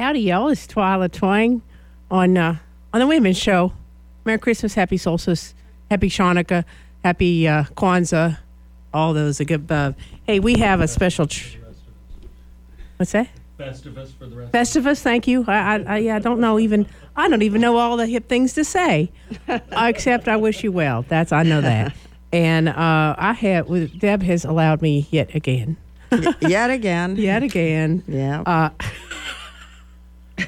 Howdy, y'all. It's Twyla Twang on uh, on the Women's Show. Merry Christmas, Happy Solstice, Happy Hanukkah, Happy uh, Kwanzaa, all those are good above. Hey, we have a special. Tr- What's that? Festivus for the rest. Festivus, thank you. I, I, I, yeah, I don't know even. I don't even know all the hip things to say, except I wish you well. That's I know that. And uh, I have. Deb has allowed me yet again, Yet again. yet again. Yeah. Uh,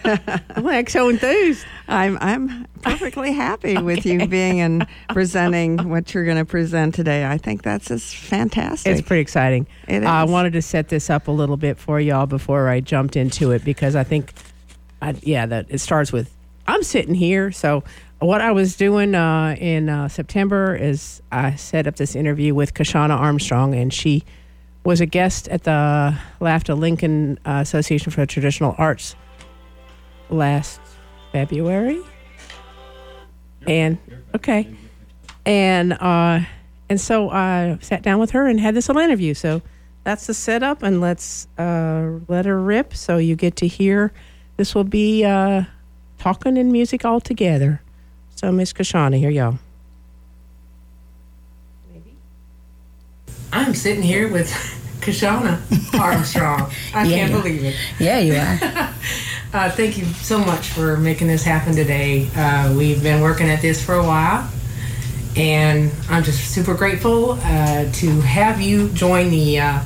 I'm like so enthused. I'm I'm perfectly happy with you being and presenting what you're going to present today. I think that's just fantastic. It's pretty exciting. It I wanted to set this up a little bit for y'all before I jumped into it because I think, I, yeah, that it starts with I'm sitting here. So what I was doing uh, in uh, September is I set up this interview with Kyshona Armstrong, and she was a guest at the LAFTA Lincoln uh, Association for Traditional Arts last February. And okay, and uh, and so I sat down with her and had this little interview. So that's the setup, and let's uh, let her rip. So you get to hear. This will be uh, talking and music all together. So Miss Kyshona, here y'all. I'm sitting here with Kyshona Armstrong. I Yeah, can't yeah. believe it. Yeah, you are. Uh, thank you so much for making this happen today. Uh, we've been working at this for a while, and I'm just super grateful uh, to have you join the uh,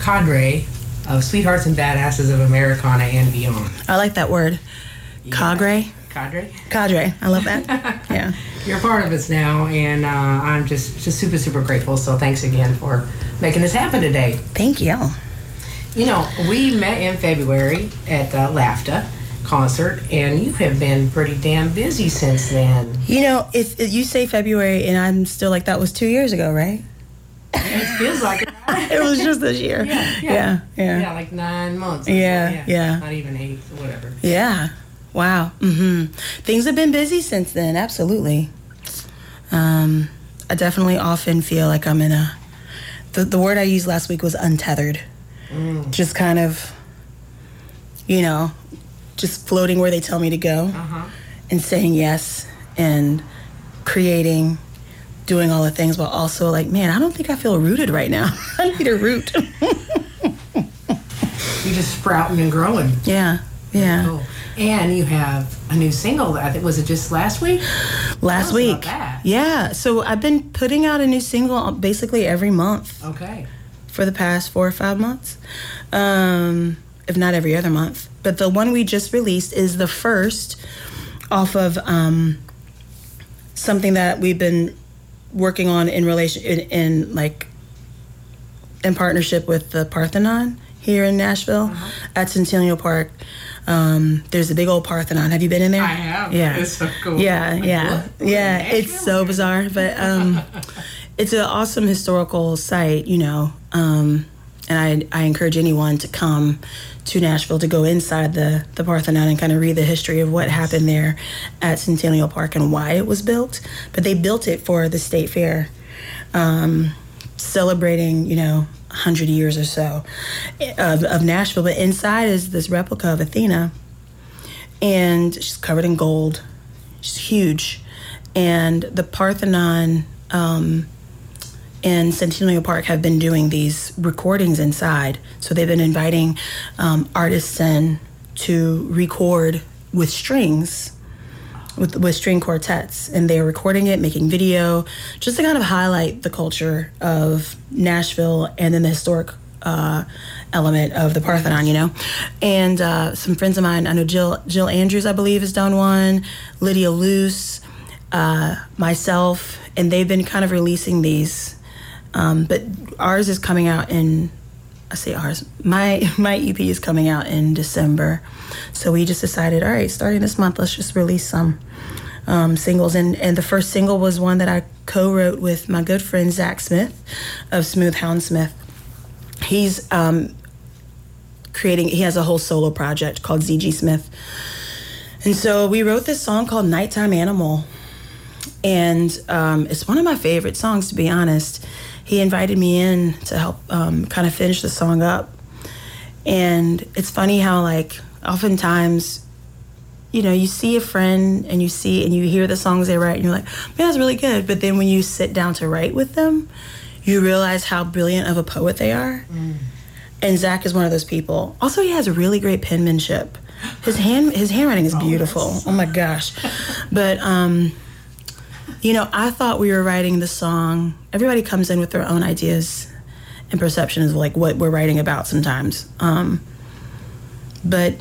cadre of Sweethearts and Badasses of Americana and beyond. I like that word. Cadre. Cadre, Cadre. I love that. Yeah. you're part of us now, and uh, I'm just just super super grateful. So thanks again for making this happen today. Thank you. You know, we met in February at the LAFTA concert, and you have been pretty damn busy since then. You know, if, if you say February and I'm still like that was two years ago, right? It feels like it. It was just this year. Yeah, Yeah. yeah. Yeah. Yeah, like nine months. Yeah, yeah. yeah, Not even eight, or whatever. Yeah. Wow. hmm Things have been busy since then. Absolutely. Um, I definitely often feel like I'm in a. The, the word I used last week was untethered. Just kind of, you know, just floating where they tell me to go Uh-huh. and saying yes and creating, doing all the things, but also like, man, I don't think I feel rooted right now. I need a root. You're just sprouting and growing. yeah. Yeah. Oh, and you have a new single. I think was it just last week? last week. Yeah, so I've been putting out a new single basically every month Okay. For the past four or five months, um, if not every other month. But the one we just released is the first off of um, something that we've been working on in relation in, in like in partnership with the Parthenon here in Nashville Uh-huh. at Centennial Park. Um, there's a big old Parthenon. Have you been in there? I have. Yeah. It's so cool. Yeah, Like, yeah, what? Yeah. It's so bizarre, but um, it's an awesome historical site, you know. Um, and I, I encourage anyone to come to Nashville to go inside the the Parthenon and kind of read the history of what happened there at Centennial Park and why it was built. But they built it for the state fair, um, celebrating, you know. 100 years or so of, of Nashville, but inside is this replica of Athena, and she's covered in gold. She's huge. And the Parthenon um, and Centennial Park have been doing these recordings inside. So they've been inviting um, artists in to record with strings, with, with string quartets. And they're recording it, making video, just to kind of highlight the culture of Nashville and then the historic uh, element of the Parthenon, you know. And uh, some friends of mine, I know Jill Jill Andrews, I believe, has done one. Lydia Luce, uh, myself, and they've been kind of releasing these. Um, but ours is coming out in. I say ours. My my EP is coming out in December, so we just decided, all right, starting this month, let's just release some um, singles. And and the first single was one that I co-wrote with my good friend Zach Smith of Smooth Hound Smith he's um, creating he has a whole solo project called zg smith and so we wrote this song called nighttime animal and um, it's one of my favorite songs to be honest he invited me in to help um, kind of finish the song up and it's funny how like oftentimes, you know, you see a friend and you see and you hear the songs they write and you're like, man, that's really good. But then when you sit down to write with them, you realize how brilliant of a poet they are. Mm. And Zach is one of those people. Also, he has really great penmanship. His hand, his handwriting is oh, beautiful. Oh, oh my gosh! But um, you know, I thought we were writing the song. Everybody comes in with their own ideas and perceptions of like what we're writing about sometimes. Um, but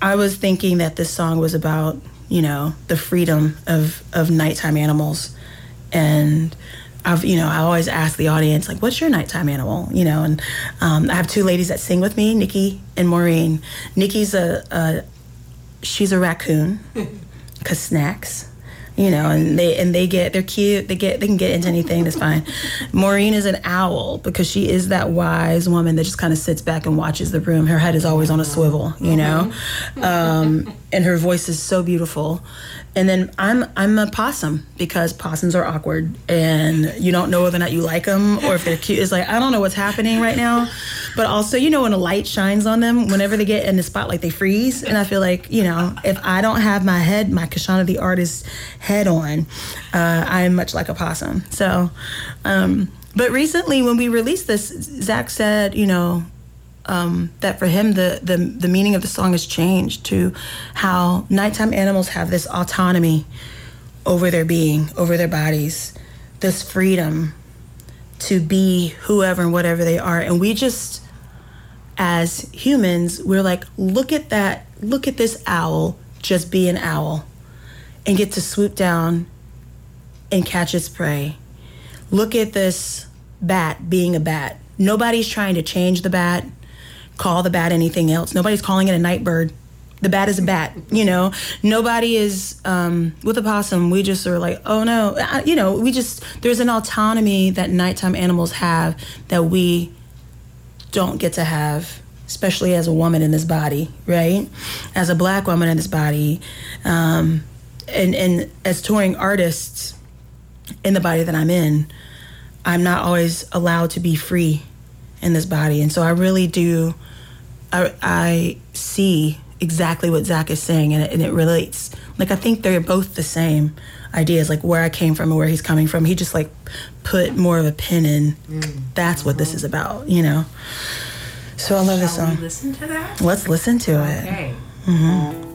I was thinking that this song was about, you know, the freedom of of nighttime animals, and I've, you know, I always ask the audience like, "What's your nighttime animal?" You know, and um, I have two ladies that sing with me, Nikki and Maureen. Nikki's a, a she's a raccoon, cause snacks you know, and they and they get they're cute. They get they can get into anything. That's fine. Maureen is an owl because she is that wise woman that just kind of sits back and watches the room. Her head is always on a swivel, you know, um, and her voice is so beautiful. And then I'm I'm a possum because possums are awkward and you don't know whether or not you like them or if they're cute. It's like I don't know what's happening right now, but also you know when a light shines on them, whenever they get in the spotlight, they freeze. And I feel like you know if I don't have my head, my Kyshona the artist head on, uh, I'm much like a possum. So, um, but recently when we released this, Zach said, you know, um, that for him the, the the meaning of the song has changed to how nighttime animals have this autonomy over their being, over their bodies, this freedom to be whoever and whatever they are, and we just as humans we're like look at that look at this owl just be an owl and get to swoop down and catch its prey. Look at this bat being a bat. Nobody's trying to change the bat call the bat anything else. Nobody's calling it a night bird. The bat is a bat, you know. Nobody is um, with a possum. We just are like, oh no, I, you know. We just there's an autonomy that nighttime animals have that we don't get to have, especially as a woman in this body, right? As a black woman in this body, um, and and as touring artists in the body that I'm in, I'm not always allowed to be free in this body. And so I really do, I, I see exactly what Zach is saying and it, and it relates. Like, I think they're both the same ideas, like where I came from and where he's coming from. He just like put more of a pin in. Mm. That's what this is about, you know? So I love Shall this song. listen to that? Let's listen to it. Okay. Mm-hmm.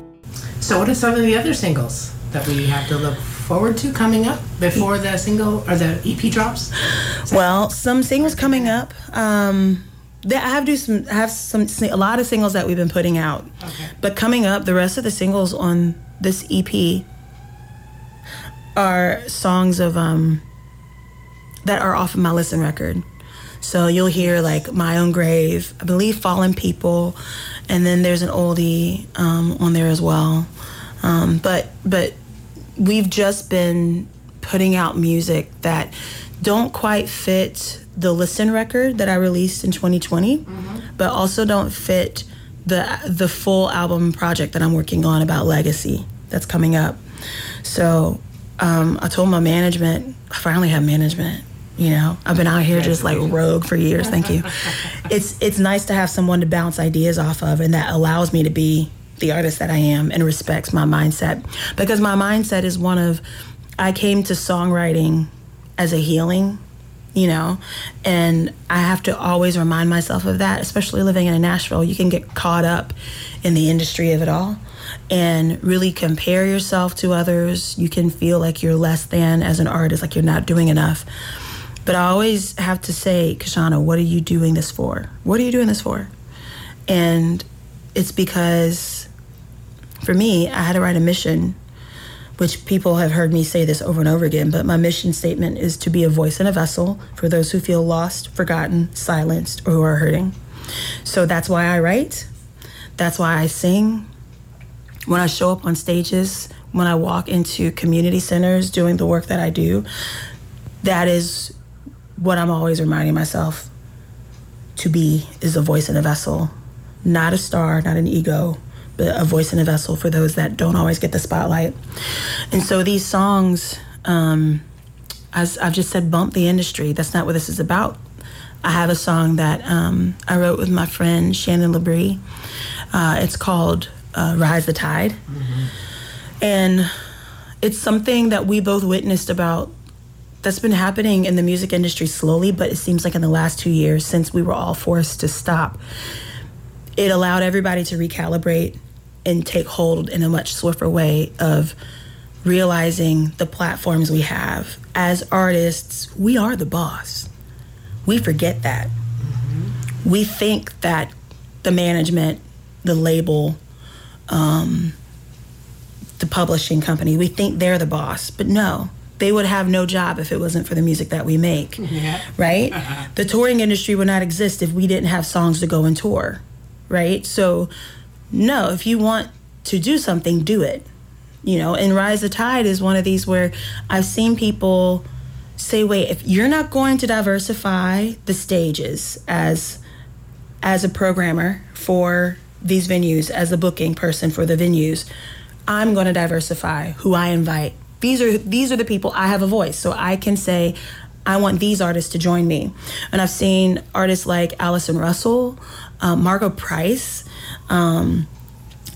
So, what are some of the other singles that we have to look forward to coming up before the single or the EP drops? Well, some singles coming up. Um, I have do some have some a lot of singles that we've been putting out. Okay. But coming up, the rest of the singles on this EP are songs of um that are off of my listen record. So you'll hear like My Own Grave, I believe Fallen People, and then there's an oldie um, on there as well. Um, but but we've just been putting out music that don't quite fit the listen record that I released in 2020, mm-hmm. but also don't fit the the full album project that I'm working on about legacy that's coming up. So um, I told my management, I finally have management. You know, I've been out here just like rogue for years. Thank you. it's it's nice to have someone to bounce ideas off of, and that allows me to be the artist that I am and respects my mindset. Because my mindset is one of, I came to songwriting as a healing, you know, and I have to always remind myself of that, especially living in Nashville. You can get caught up in the industry of it all and really compare yourself to others. You can feel like you're less than as an artist, like you're not doing enough. But I always have to say, Kyshona, what are you doing this for? What are you doing this for? And it's because for me, I had to write a mission, which people have heard me say this over and over again, but my mission statement is to be a voice and a vessel for those who feel lost, forgotten, silenced, or who are hurting. So that's why I write. That's why I sing. When I show up on stages, when I walk into community centers doing the work that I do, that is what I'm always reminding myself to be is a voice and a vessel, not a star, not an ego, a voice in a vessel for those that don't always get the spotlight. And so these songs, um, as I've just said, bump the industry. That's not what this is about. I have a song that um, I wrote with my friend Shannon Labrie. Uh, it's called uh, Rise the Tide. Mm-hmm. And it's something that we both witnessed about that's been happening in the music industry slowly, but it seems like in the last two years, since we were all forced to stop, it allowed everybody to recalibrate and take hold in a much swifter way of realizing the platforms we have. As artists, we are the boss. We forget that. Mm-hmm. We think that the management, the label, um, the publishing company, we think they're the boss. But no, they would have no job if it wasn't for the music that we make. Yeah. Right? Uh-huh. The touring industry would not exist if we didn't have songs to go and tour. Right? So, no, if you want to do something, do it. You know, and Rise the Tide is one of these where I've seen people say, wait, if you're not going to diversify the stages as as a programmer for these venues, as a booking person for the venues, I'm going to diversify who I invite these are these are the people I have a voice, so I can say I want these artists to join me. And I've seen artists like Allison Russell, um, Margo Price, um,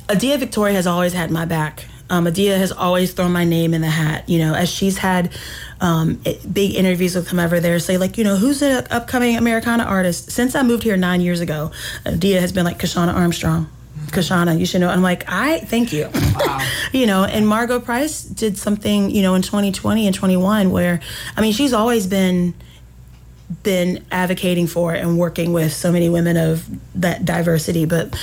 Adia Victoria has always had my back. Um, Adia has always thrown my name in the hat. You know, as she's had um, big interviews with whomever there say like, you know, who's an upcoming Americana artist? Since I moved here nine years ago, Adia has been like Kyshona Armstrong. Kyshona, you should know. I'm like, I thank you. Wow. you know, and Margo Price did something, you know, in 2020 and 21 where, I mean, she's always been been advocating for and working with so many women of that diversity, but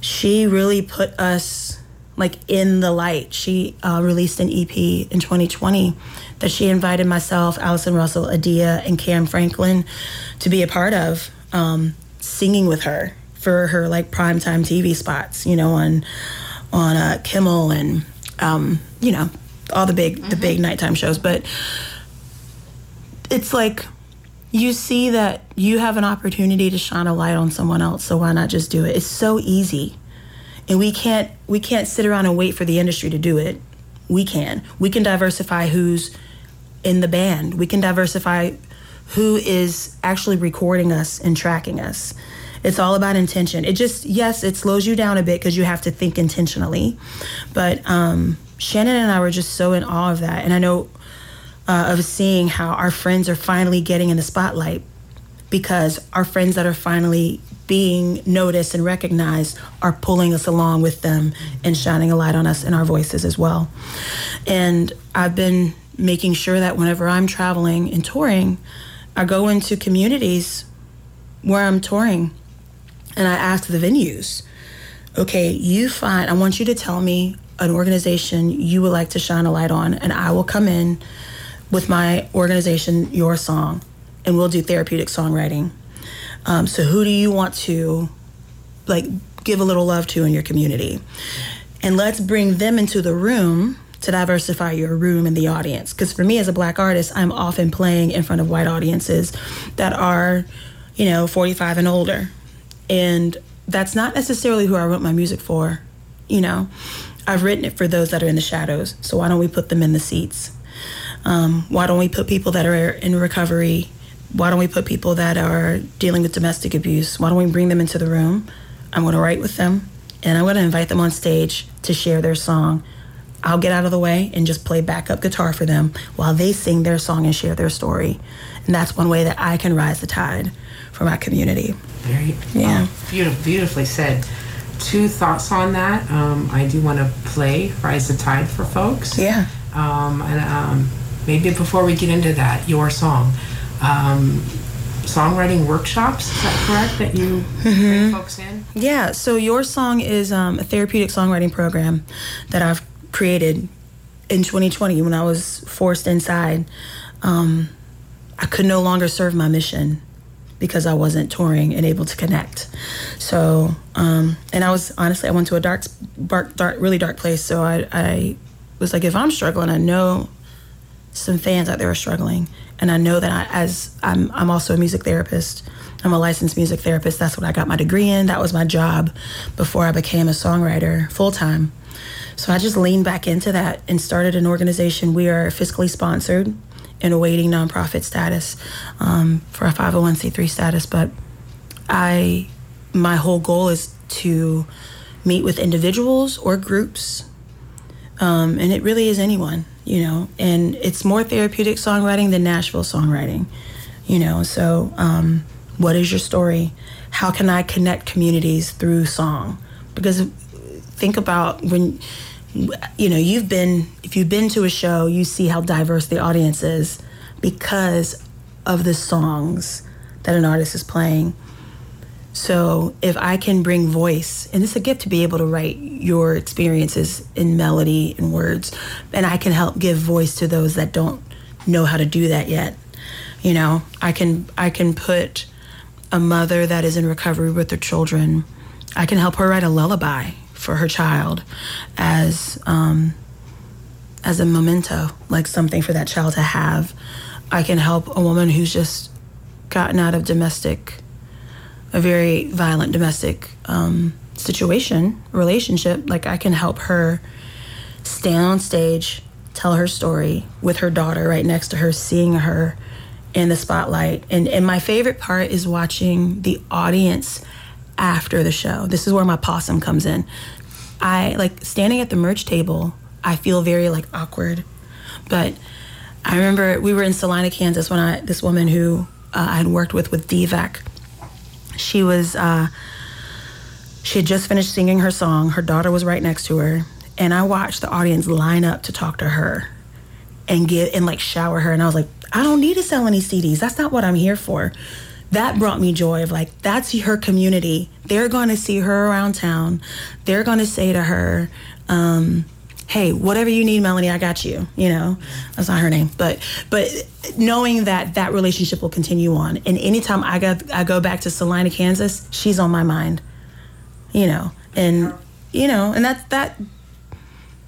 she really put us like in the light. She uh, released an EP in 2020 that she invited myself, Allison Russell, Adia, and Kam Franklin to be a part of, um, singing with her for her like primetime TV spots, you know, on on uh, Kimmel and um, you know all the big mm-hmm. the big nighttime shows. But it's like you see that you have an opportunity to shine a light on someone else, so why not just do it? It's so easy, and we can't we can't sit around and wait for the industry to do it. We can we can diversify who's in the band. We can diversify who is actually recording us and tracking us. It's all about intention. It just, yes, it slows you down a bit because you have to think intentionally. But um, Shannon and I were just so in awe of that. And I know uh, of seeing how our friends are finally getting in the spotlight because our friends that are finally being noticed and recognized are pulling us along with them and shining a light on us and our voices as well. And I've been making sure that whenever I'm traveling and touring, I go into communities where I'm touring and I ask the venues, okay, you find, I want you to tell me an organization you would like to shine a light on, and I will come in with my organization, your song, and we'll do therapeutic songwriting. Um, so, who do you want to like give a little love to in your community? And let's bring them into the room to diversify your room and the audience. Because for me as a black artist, I'm often playing in front of white audiences that are, you know, 45 and older. And that's not necessarily who I wrote my music for. You know, I've written it for those that are in the shadows. So why don't we put them in the seats? Um, why don't we put people that are in recovery? Why don't we put people that are dealing with domestic abuse? Why don't we bring them into the room? I'm going to write with them and I'm going to invite them on stage to share their song. I'll get out of the way and just play backup guitar for them while they sing their song and share their story. And that's one way that I can rise the tide for my community. Very yeah, beautiful, beautifully said. Two thoughts on that. Um, I do want to play "Rise the Tide" for folks. Yeah. Um, and um, maybe before we get into that, your song, um, songwriting workshops. Is that correct? That you mm-hmm. bring folks in? Yeah. So your song is um, a therapeutic songwriting program that I've created in 2020 when I was forced inside. Um, I could no longer serve my mission because I wasn't touring and able to connect. So, um, and I was honestly, I went to a dark, dark, dark, really dark place. So I, I was like, if I'm struggling, I know some fans out there are struggling, and I know that I, as I'm, I'm also a music therapist. I'm a licensed music therapist. That's what I got my degree in. That was my job before I became a songwriter full time. So I just leaned back into that and started an organization. We are fiscally sponsored and awaiting nonprofit status um, for a 501c3 status. But I, my whole goal is to meet with individuals or groups. Um, and it really is anyone, you know, and it's more therapeutic songwriting than Nashville songwriting, you know. So, um, what is your story? How can I connect communities through song? Because think about when, you know, you've been, if you've been to a show, you see how diverse the audience is because of the songs that an artist is playing. So if I can bring voice, and it's a gift to be able to write your experiences in melody and words, and I can help give voice to those that don't know how to do that yet. You know, I can I can put a mother that is in recovery with her children. I can help her write a lullaby for her child as um, as a memento, like something for that child to have. I can help a woman who's just gotten out of domestic a very violent domestic um, situation, relationship, like I can help her stand on stage, tell her story with her daughter right next to her, seeing her in the spotlight. And and my favorite part is watching the audience after the show. This is where my possum comes in. I like standing at the merch table. I feel very like awkward, but I remember we were in Salina, Kansas when I this woman who uh, I had worked with with DVAC she was uh, she had just finished singing her song. Her daughter was right next to her, and I watched the audience line up to talk to her and get and like shower her. And I was like, I don't need to sell any CDs. That's not what I'm here for. That brought me joy of like that's her community. They're going to see her around town. They're going to say to her. Um, hey, whatever you need, Melanie, I got you. You know, that's not her name, but but knowing that that relationship will continue on, and anytime I go I go back to Salina, Kansas, she's on my mind. You know, and you know, and that's that.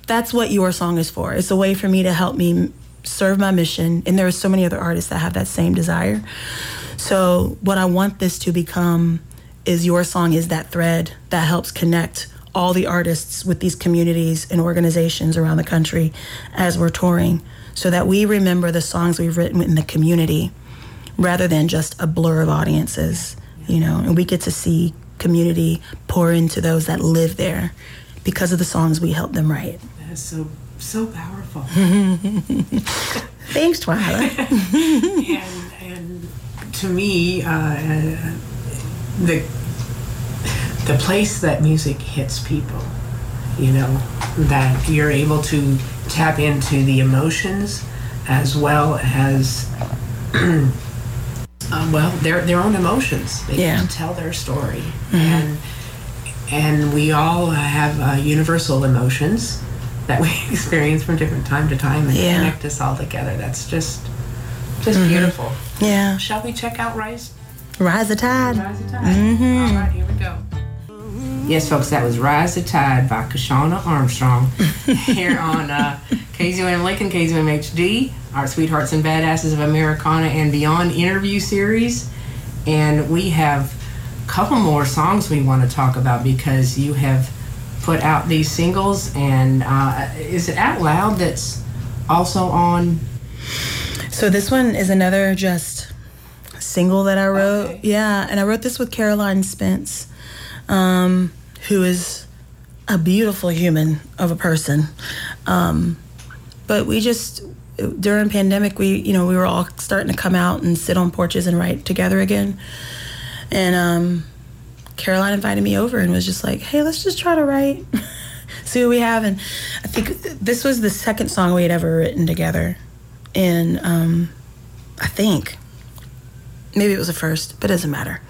That's what your song is for. It's a way for me to help me serve my mission, and there are so many other artists that have that same desire. So, what I want this to become is your song is that thread that helps connect all the artists with these communities and organizations around the country as we're touring so that we remember the songs we've written in the community rather than just a blur of audiences, you know, and we get to see community pour into those that live there because of the songs we help them write. That is so so powerful. Thanks, Twyla. and, and to me, uh, the the place that music hits people, you know, that you're able to tap into the emotions as well as, uh, well, their, their own emotions. They Yeah. can tell their story. And, and we all have uh, universal emotions that we experience from different time to time and Yeah. connect us all together. That's just, just beautiful. Yeah. Shall we check out Rise Rise the tide. Rise the Tide. All right, here we go. Yes, folks, that was Rise the Tide by Kyshona Armstrong here on uh, KZUM Lincoln, KZUM HD, our Sweethearts and Badasses of Americana and Beyond interview series. And we have a couple more songs we want to talk about because you have put out these singles. And uh, is it Out Loud that's also on? So this one is another just single that I wrote. Okay. Yeah, and I wrote this with Caroline Spence, um, who is a beautiful human of a person. Um, but we just during pandemic, we you know we were all starting to come out and sit on porches and write together again, and um, Caroline invited me over and was just like, "Hey, let's just try to write." See what we have, and I think this was the second song we had ever written together, and um, I think maybe it was the first, but it doesn't matter.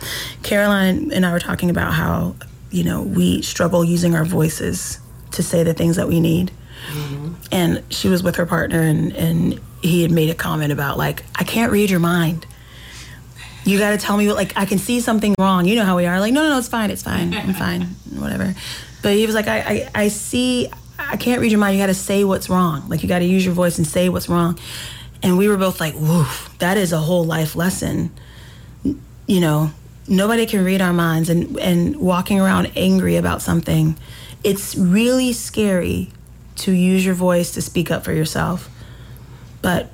Caroline and I were talking about how, you know, we struggle using our voices to say the things that we need. Mm-hmm. And she was with her partner, and, and he had made a comment about, like, I can't read your mind. You got to tell me what, like, I can see something wrong. You know how we are. Like, no, no, no, it's fine. It's fine. I'm fine. Whatever. But he was like, I, I, I see, I can't read your mind. You got to say what's wrong. Like, you got to use your voice and say what's wrong. And we were both like, woof, that is a whole life lesson you know, nobody can read our minds and, and walking around angry about something, it's really scary to use your voice to speak up for yourself. But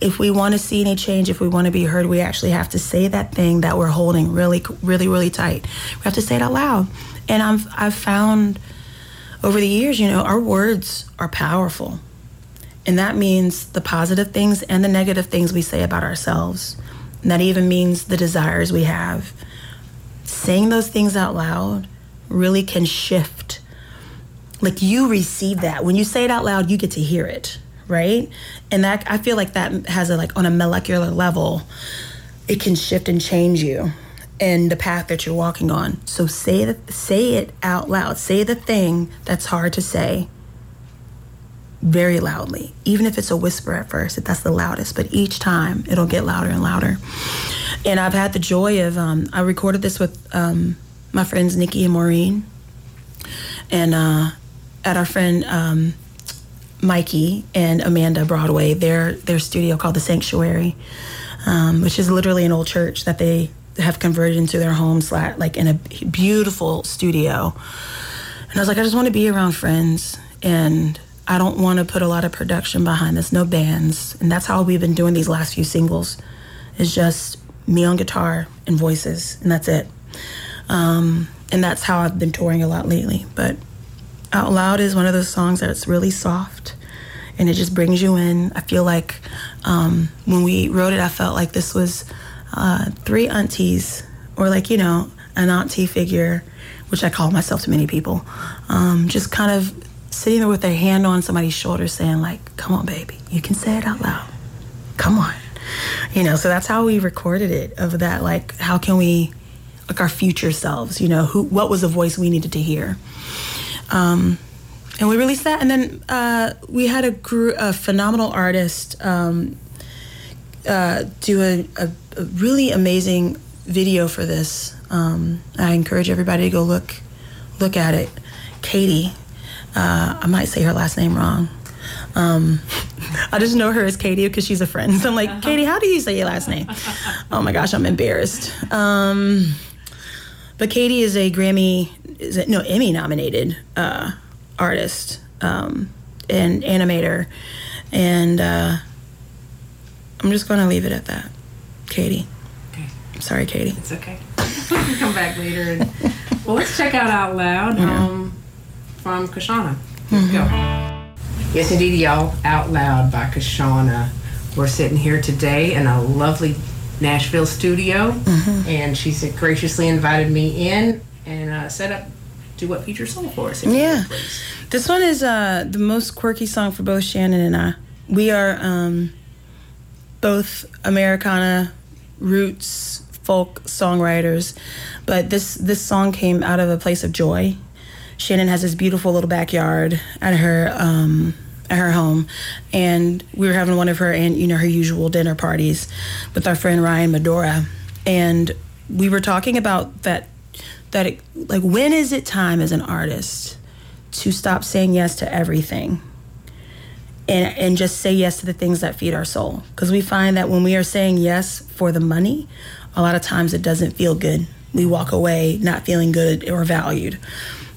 if we want to see any change, if we want to be heard, we actually have to say that thing that we're holding really, really, really tight. We have to say it out loud. And I've, I've found over the years, you know, our words are powerful. And that means the positive things and the negative things we say about ourselves. And that even means the desires we have. Saying those things out loud really can shift. Like you receive that. When you say it out loud, you get to hear it right? And that I feel like that has a like on a molecular level, it can shift and change you and the path that you're walking on. So say that say it out loud. Say the thing that's hard to say very loudly. Even if it's a whisper at first, that's the loudest, but each time it'll get louder and louder. And I've had the joy of um, I recorded this with um, my friends Nikki and Maureen, and uh, at our friend um, Mikey and Amanda Broadway, their their studio called the Sanctuary, um, which is literally an old church that they have converted into their home, like in a beautiful studio. And I was like, I just want to be around friends, and I don't want to put a lot of production behind this, no bands, and that's how we've been doing these last few singles. Is just me on guitar and voices, and that's it. Um, and that's how I've been touring a lot lately, but out Loud is one of those songs that's really soft and it just brings you in. I feel like um, when we wrote it, I felt like this was uh, three aunties, or like, you know, an auntie figure, which I call myself to many people, um, just kind of sitting there with their hand on somebody's shoulder saying, like, come on, baby, you can say it out loud. Come on. You know, so that's how we recorded it of that, like, how can we, like, our future selves, you know, who, what was the voice we needed to hear? Um, and we released that, and then uh, we had a, group a phenomenal artist um, uh, do a, a, a, really amazing video for this. Um, I encourage everybody to go look look at it. Katie, uh, I might say her last name wrong. Um, I just know her as Katie because she's a friend. So I'm like, uh-huh. Katie, how do you say your last name? oh my gosh, I'm embarrassed. Um, but Katie is a Grammy, is it, no Emmy nominated uh, artist um, and animator, and uh, I'm just going to leave it at that. Katie. Okay. I'm sorry, Katie. It's okay. We can come back later. And, well, let's check out Out Loud yeah. um, from Kyshona. Let's mm-hmm. go. Yes, indeed, y'all. Out Loud by Kyshona. We're sitting here today in a lovely Nashville studio, mm-hmm. and she graciously invited me in and uh, set up do what feature song for us. Yeah, this one is uh, the most quirky song for both Shannon and I. We are um, both Americana roots folk songwriters, but this this song came out of a place of joy. Shannon has this beautiful little backyard at her um, at her home, and we were having one of her and you know her usual dinner parties with our friend Ryan Medora, and we were talking about that that it, like when is it time as an artist to stop saying yes to everything and and just say yes to the things that feed our soul? Because we find that when we are saying yes for the money a lot of times it doesn't feel good. We walk away not feeling good or valued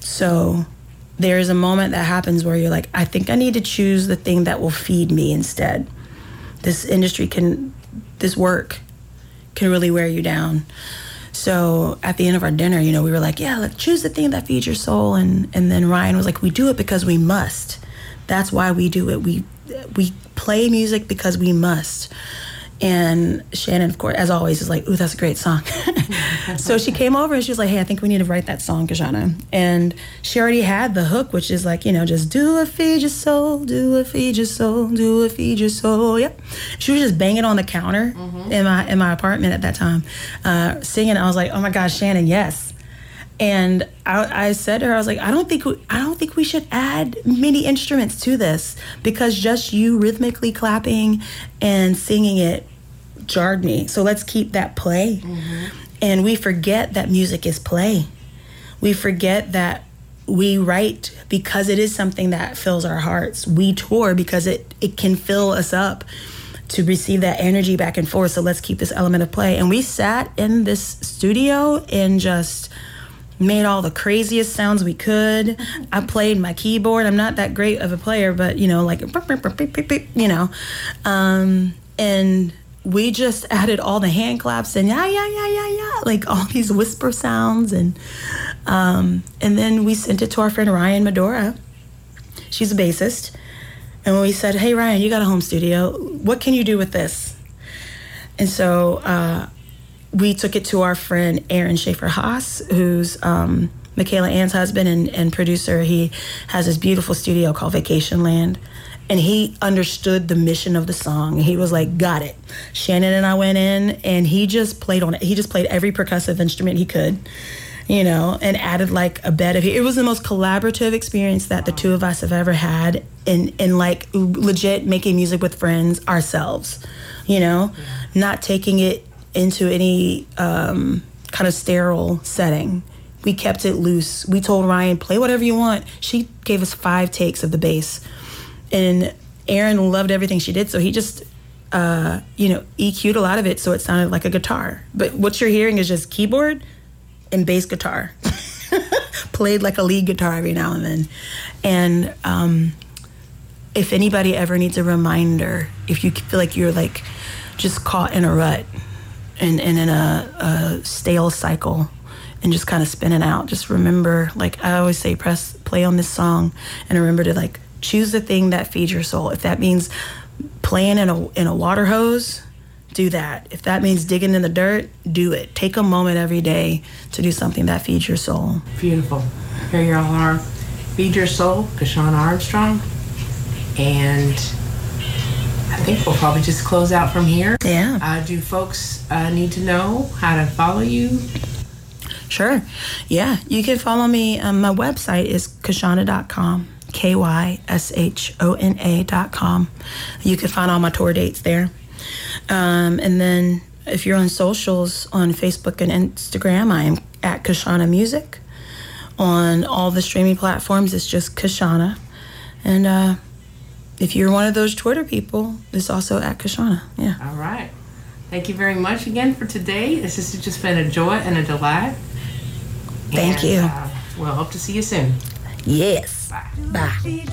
so there is a moment that happens where you're like, I think I need to choose the thing that will feed me instead. This industry can, this work can really wear you down. So at the end of our dinner, you know, we were like, yeah, let's choose the thing that feeds your soul. And, and then Ryan was like, we do it because we must. That's why we do it. We, we play music because we must. And Shannon, of course, as always, is like, "Ooh, that's a great song." so she came over and she was like, "Hey, I think we need to write that song, Kyshona. And she already had the hook, which is like, you know, just do a feed your soul, do a feed your soul, do a feed your soul. Yep. She was just banging on the counter mm-hmm. in my in my apartment at that time, uh, singing. I was like, "Oh my gosh, Shannon, yes." And I, I, said to her, I was like, I don't think we, I don't think we should add many instruments to this because just you rhythmically clapping and singing it jarred me. So let's keep that play. Mm-hmm. And we forget that music is play. We forget that we write because it is something that fills our hearts. We tour because it it can fill us up to receive that energy back and forth. So let's keep this element of play. And we sat in this studio and just made all the craziest sounds we could. I played my keyboard. I'm not that great of a player, but you know, like you know, um, and we just added all the hand claps and yeah yeah yeah yeah yeah like all these whisper sounds and um, and then we sent it to our friend Ryan Medora. She's a bassist, and we said, "Hey Ryan, you got a home studio. What can you do with this?" And so uh, we took it to our friend Aaron Schaefer Haas, who's um, Michaela Anne's husband and, and producer. He has this beautiful studio called Vacation Land and he understood the mission of the song. He was like, "Got it." Shannon and I went in, and he just played on it. He just played every percussive instrument he could, you know, and added like a bed of. It was the most collaborative experience that the two of us have ever had, in in like legit making music with friends ourselves, you know, not taking it into any um, kind of sterile setting. We kept it loose. We told Ryan, play whatever you want. She gave us five takes of the bass and Aaron loved everything she did, so he just uh, you know EQ'd a lot of it so it sounded like a guitar. But what you're hearing is just keyboard and bass guitar, played like a lead guitar every now and then. And um, if anybody ever needs a reminder, if you feel like you're like just caught in a rut and, and in a, a stale cycle and just kind of spinning out, just remember, like I always say, press play on this song and remember to like choose the thing that feeds your soul. If that means playing in a in a water hose, do that. If that means digging in the dirt, do it. Take a moment every day to do something that feeds your soul. Beautiful. Here you all are. Feed your soul, Kyshona Armstrong. And I think we'll probably just close out from here. Yeah. Uh, do folks uh, need to know how to follow you? Sure. Yeah. You can follow me. Um, my website is kyshona.com. K Y S H O N A dot com. You can find all my tour dates there. Um, and then if you're on socials on Facebook and Instagram, I am at Kyshona Music. On all the streaming platforms, it's just Kyshona. And uh, if you're one of those Twitter people, it's also at Kyshona. Yeah. All right. Thank you very much again for today. This has just been a joy and a delight. Thank and, you. Uh, we'll hope to see you soon. Yes. Bye. Bye.